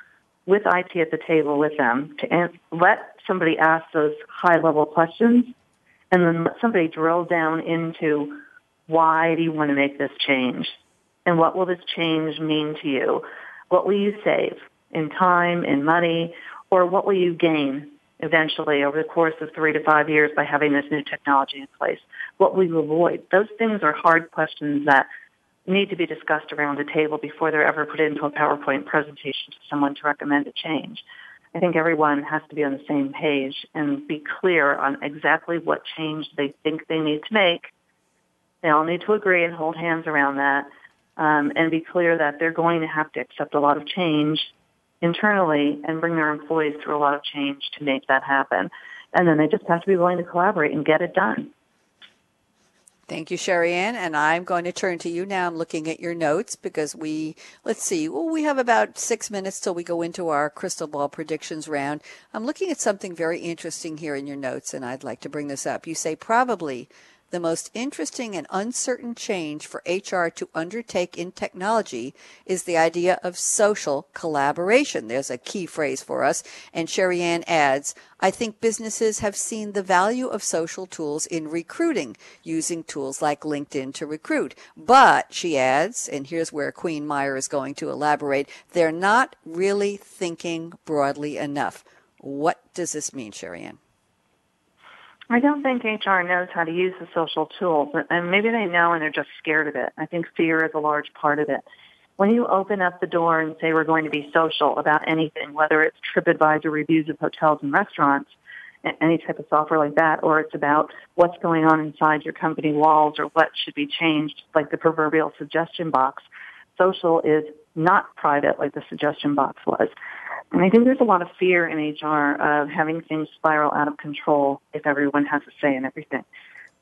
with IT at the table with them to let somebody ask those high level questions and then let somebody drill down into why do you want to make this change? And what will this change mean to you? What will you save in time, in money, or what will you gain eventually over the course of three to five years by having this new technology in place? What will you avoid? Those things are hard questions that need to be discussed around the table before they're ever put into a PowerPoint presentation to someone to recommend a change. I think everyone has to be on the same page and be clear on exactly what change they think they need to make. They all need to agree and hold hands around that um, and be clear that they're going to have to accept a lot of change internally and bring their employees through a lot of change to make that happen. And then they just have to be willing to collaborate and get it done. Thank you, Sherry-Ann. And I'm going to turn to you now. I'm looking at your notes because we, let's see, well, we have about six minutes till we go into our crystal ball predictions round. I'm looking at something very interesting here in your notes, and I'd like to bring this up. You say probably the most interesting and uncertain change for HR to undertake in technology is the idea of social collaboration. There's a key phrase for us. And Sherry-Ann adds, I think businesses have seen the value of social tools in recruiting, using tools like LinkedIn to recruit. But, she adds, and here's where Queen Meyer is going to elaborate, they're not really thinking broadly enough. What does this mean, Sherry-Ann? I don't think HR knows how to use the social tools, and maybe they know and they're just scared of it. I think fear is a large part of it. When you open up the door and say we're going to be social about anything, whether it's TripAdvisor reviews of hotels and restaurants, any type of software like that, or it's about what's going on inside your company walls or what should be changed, like the proverbial suggestion box, social is not private like the suggestion box was. And I think there's a lot of fear in HR of having things spiral out of control if everyone has a say in everything.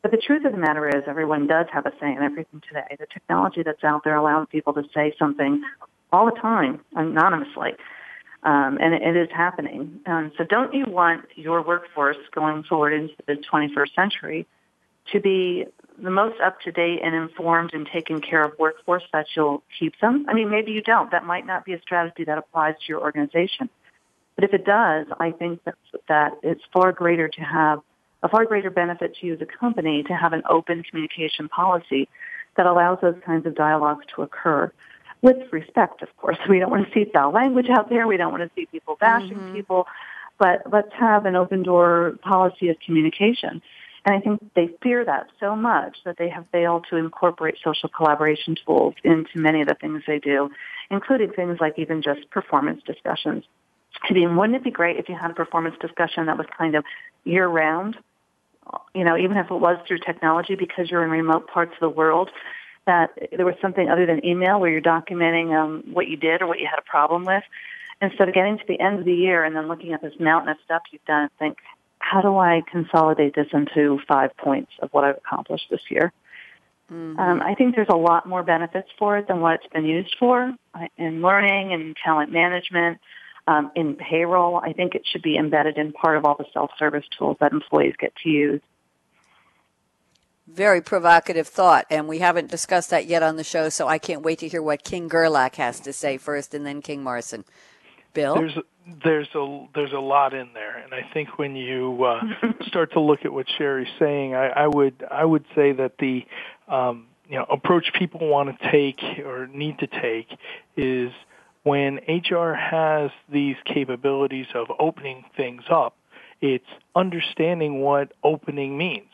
But the truth of the matter is everyone does have a say in everything today. The technology that's out there allows people to say something all the time anonymously. Um, and it, is happening. Um, so don't you want your workforce going forward into the 21st century to be the most up to date and informed and taken care of workforce that you'll keep them? I mean, maybe you don't. That might not be a strategy that applies to your organization. But if it does, I think that, that it's far greater to have a far greater benefit to you as a company to have an open communication policy that allows those kinds of dialogues to occur with respect, of course. We don't want to see foul language out there. We don't want to see people bashing mm-hmm. people. But let's have an open door policy of communication. And I think they fear that so much that they have failed to incorporate social collaboration tools into many of the things they do, including things like even just performance discussions. I mean, wouldn't it be great if you had a performance discussion that was kind of year round? You know, even if it was through technology because you're in remote parts of the world, that there was something other than email where you're documenting um, what you did or what you had a problem with, instead of getting to the end of the year and then looking at this mountain of stuff you've done and think, how do I consolidate this into five points of what I've accomplished this year? Mm-hmm. Um, I think there's a lot more benefits for it than what it's been used for uh, in learning and talent management, um, in payroll. I think it should be embedded in part of all the self-service tools that employees get to use. Very provocative thought, and we haven't discussed that yet on the show, so I can't wait to hear what King Gerlach has to say first, and then King Morrison. Bill, there's there's a there's a lot in there, and I think when you uh, start to look at what Sherry's saying, I, I would I would say that the um, you know approach people want to take or need to take is when HR has these capabilities of opening things up, it's understanding what opening means.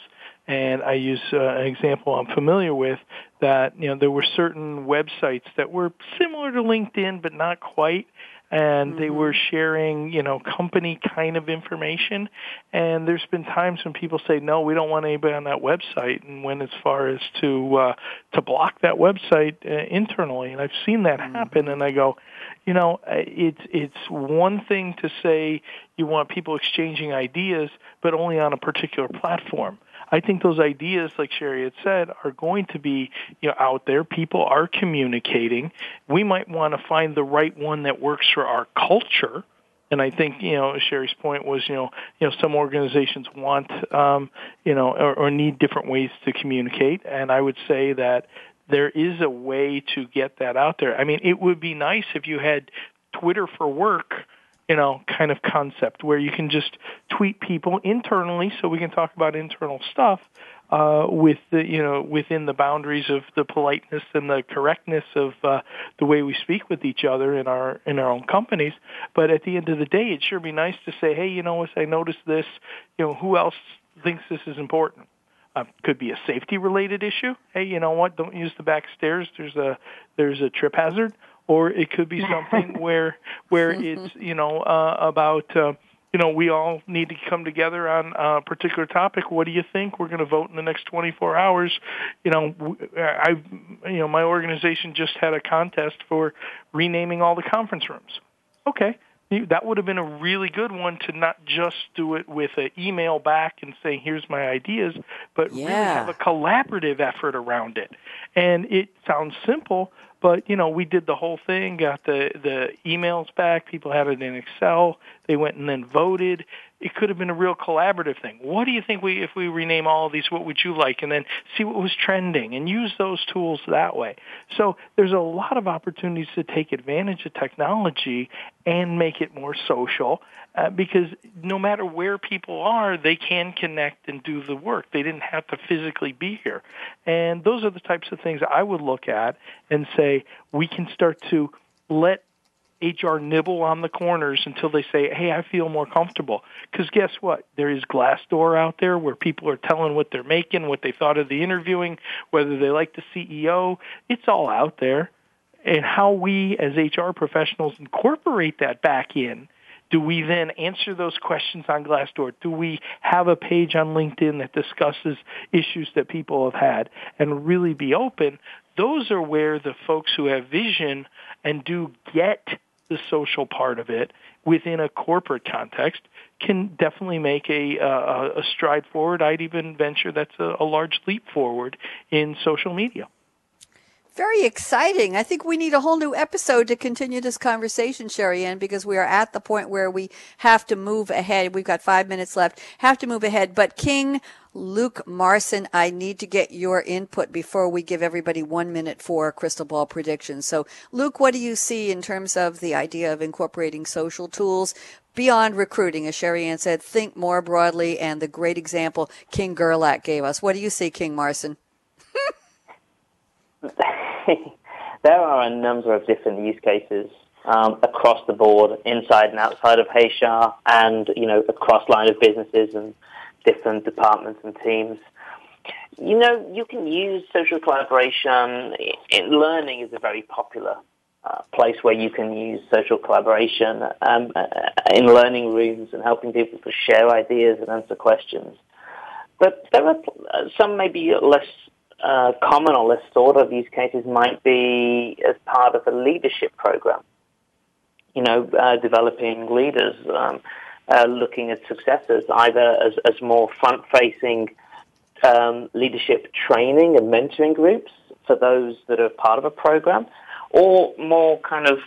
And I use uh, an example I'm familiar with that, you know, there were certain websites that were similar to LinkedIn, but not quite. And mm-hmm. they were sharing, you know, company kind of information. And there's been times when people say, no, we don't want anybody on that website. And went as far as to, uh, to block that website uh, internally. And I've seen that mm-hmm. happen. And I go, you know, it's, it's one thing to say you want people exchanging ideas, but only on a particular platform. I think those ideas, like Sherry had said, are going to be you know out there. People are communicating. We might want to find the right one that works for our culture. And I think you know Sherry's point was you know you know some organizations want um, you know or, or need different ways to communicate, and I would say that there is a way to get that out there. I mean, it would be nice if you had Twitter for work you know, kind of concept where you can just tweet people internally so we can talk about internal stuff uh, with the, you know, within the boundaries of the politeness and the correctness of uh, the way we speak with each other in our in our own companies. But at the end of the day, it'd sure be nice to say, hey, you know, what, I noticed this, you know, who else thinks this is important? Uh, could be a safety related issue. Hey, you know what? Don't use the back stairs. There's a there's a trip hazard or it could be something where where it's you know uh, about uh, you know we all need to come together on a particular topic. What do you think? We're going to vote in the next 24 hours. You know, I you know my organization just had a contest for renaming all the conference rooms. Okay, that would have been a really good one to not just do it with an email back and say, here's my ideas but yeah. really have a collaborative effort around it and it sounds simple but you know, we did the whole thing, got the the emails back. People had it in Excel. They went and then voted. It could have been a real collaborative thing. What do you think we if we rename all of these? What would you like? And then see what was trending and use those tools that way. So there's a lot of opportunities to take advantage of technology and make it more social uh, because no matter where people are, they can connect and do the work. They didn't have to physically be here. And those are the types of things I would look at and say we can start to let HR nibble on the corners until they say, "Hey, I feel more comfortable." Because guess what? There is Glassdoor out there where people are telling what they're making, what they thought of the interviewing, whether they like the CEO. It's all out there, and how we as HR professionals incorporate that back in do we then answer those questions on Glassdoor? Do we have a page on LinkedIn that discusses issues that people have had and really be open? Those are where the folks who have vision and do get the social part of it within a corporate context can definitely make a, a, a stride forward. I'd even venture that's a, a large leap forward in social media. Very exciting. I think we need a whole new episode to continue this conversation, Sherry Ann, because we are at the point where we have to move ahead. We've got five minutes left, have to move ahead. But King Luke Marson, I need to get your input before we give everybody one minute for crystal ball predictions. So, Luke, what do you see in terms of the idea of incorporating social tools beyond recruiting? As Sherry Ann said, think more broadly, and the great example King Gerlach gave us. What do you see, King Marson? there are a number of different use cases um, across the board, inside and outside of HR, and you know across line of businesses and different departments and teams. You know, you can use social collaboration. In learning is a very popular uh, place where you can use social collaboration um, uh, in learning rooms and helping people to share ideas and answer questions. But there are uh, some maybe less uh, common or less thought of use cases might be as part of a leadership program. You know, uh, developing leaders, um, uh, looking at successors, either as, as more front-facing um, leadership training and mentoring groups for those that are part of a program, or more kind of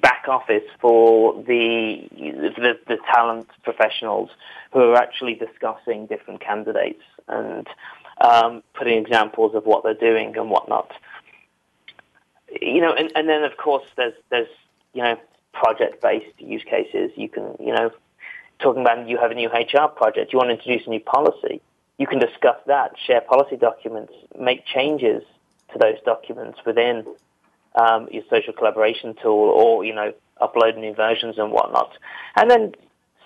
back office for the, the, the talent professionals who are actually discussing different candidates and um, putting examples of what they're doing and whatnot. You know, and, and then of course there's there's you know project-based use cases. You can you know talking about you have a new HR project, you want to introduce a new policy. You can discuss that, share policy documents, make changes to those documents within um, your social collaboration tool, or you know upload new versions and whatnot. And then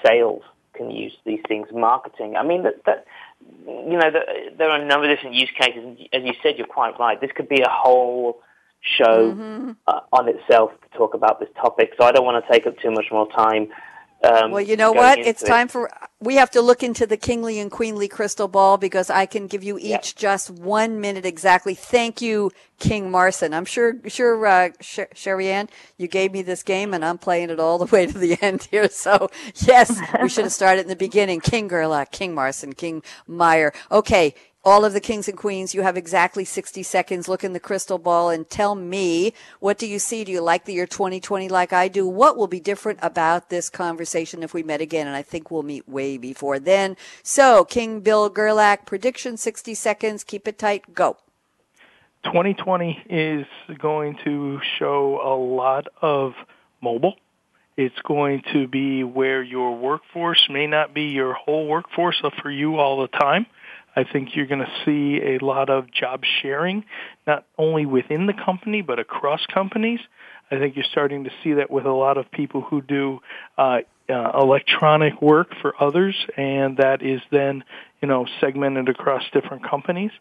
sales can use these things, marketing. I mean that that you know, the, there are a number of different use cases. As you said, you're quite right. This could be a whole show mm-hmm. uh, on itself to talk about this topic. So I don't want to take up too much more time. Um, well, you know what? It's time for we have to look into the kingly and queenly crystal ball because I can give you each yep. just one minute exactly. Thank you, King Marson. I'm sure, sure, uh, Sh- Sherry Ann, you gave me this game and I'm playing it all the way to the end here. So yes, we should have started in the beginning. King Gerlach, King Marson, King Meyer. Okay all of the kings and queens. You have exactly 60 seconds. Look in the crystal ball and tell me what do you see? Do you like the year 2020 like I do? What will be different about this conversation if we met again? And I think we'll meet way before then. So, King Bill Gerlach, prediction 60 seconds. Keep it tight. Go. 2020 is going to show a lot of mobile. It's going to be where your workforce may not be your whole workforce for you all the time I think you're going to see a lot of job sharing, not only within the company, but across companies. I think you're starting to see that with a lot of people who do uh, uh, electronic work for others, and that is then, you know, segmented across different companies.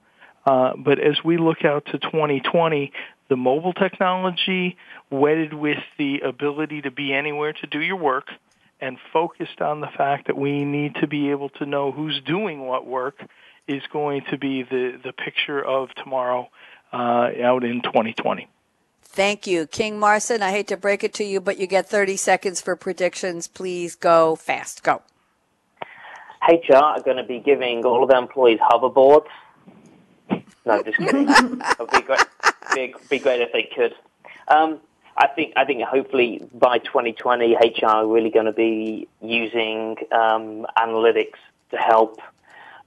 Uh, but as we look out to 2020, the mobile technology, wedded with the ability to be anywhere to do your work, and focused on the fact that we need to be able to know who's doing what work is going to be the, the picture of tomorrow uh, out in 2020. Thank you. King Marson, I hate to break it to you, but you get 30 seconds for predictions. Please go fast. Go. HR are going to be giving all of their employees hoverboards. No, just kidding. it would be great, be, be great if they could. Um, I think I think hopefully by 2020, HR are really going to be using um, analytics to help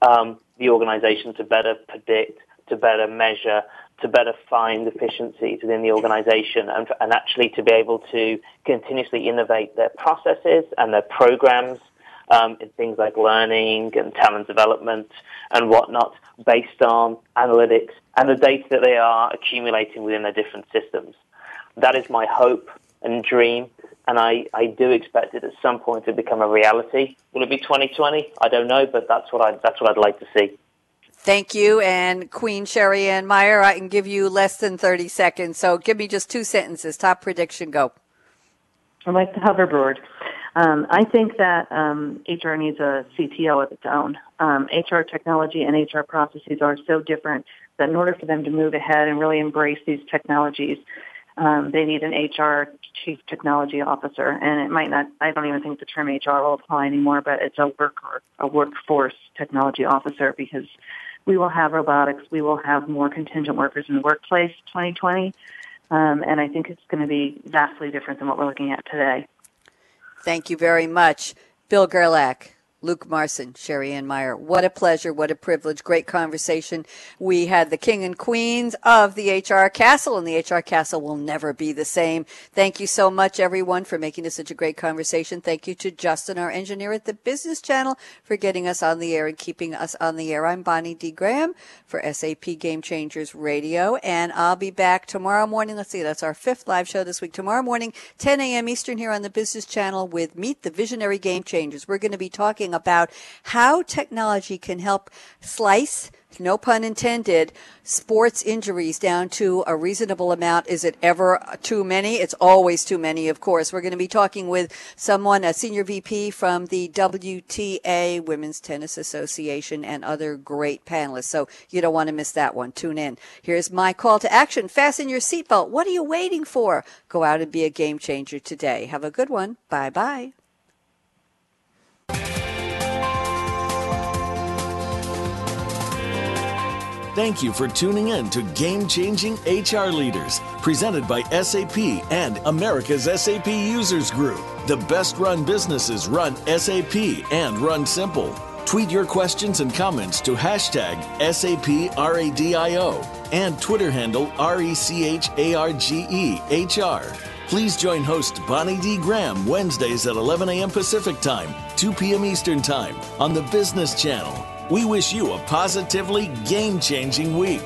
um, the organization to better predict, to better measure, to better find efficiencies within the organization and, and actually to be able to continuously innovate their processes and their programs um, in things like learning and talent development and whatnot based on analytics and the data that they are accumulating within their different systems. That is my hope and dream and I, I do expect it at some point to become a reality. Will it be 2020? I don't know, but that's what I that's what I'd like to see. Thank you, and Queen Sherry Ann Meyer. I can give you less than 30 seconds, so give me just two sentences. Top prediction, go. I like the hoverboard. Um, I think that um, HR needs a CTO of its own. Um, HR technology and HR processes are so different that in order for them to move ahead and really embrace these technologies, um, they need an HR chief technology officer. And it might not, I don't even think the term HR will apply anymore, but it's a worker, a workforce technology officer because we will have robotics. We will have more contingent workers in the workplace 2020. Um, and I think it's going to be vastly different than what we're looking at today. Thank you very much. Bill Gerlach. Luke Marson, Sherry Ann Meyer. What a pleasure. What a privilege. Great conversation. We had the king and queens of the HR Castle, and the HR Castle will never be the same. Thank you so much, everyone, for making this such a great conversation. Thank you to Justin, our engineer at the Business Channel, for getting us on the air and keeping us on the air. I'm Bonnie D. Graham for SAP Game Changers Radio, and I'll be back tomorrow morning. Let's see, that's our fifth live show this week. Tomorrow morning, 10 a.m. Eastern here on the Business Channel with Meet the Visionary Game Changers. We're going to be talking about how technology can help slice no pun intended, sports injuries down to a reasonable amount. Is it ever too many? It's always too many, of course. We're going to be talking with someone, a senior VP from the WTA, Women's Tennis Association, and other great panelists. So you don't want to miss that one. Tune in. Here's my call to action. Fasten your seatbelt. What are you waiting for? Go out and be a game changer today. Have a good one. Bye bye. Thank you for tuning in to Game Changing HR Leaders, presented by SAP and America's SAP Users Group. The best run businesses run SAP and run simple. Tweet your questions and comments to hashtag SAPRADIO and Twitter handle RECHARGEHR. Please join host Bonnie D. Graham Wednesdays at 11 a.m. Pacific Time, 2 p.m. Eastern Time on the Business Channel. We wish you a positively game changing week.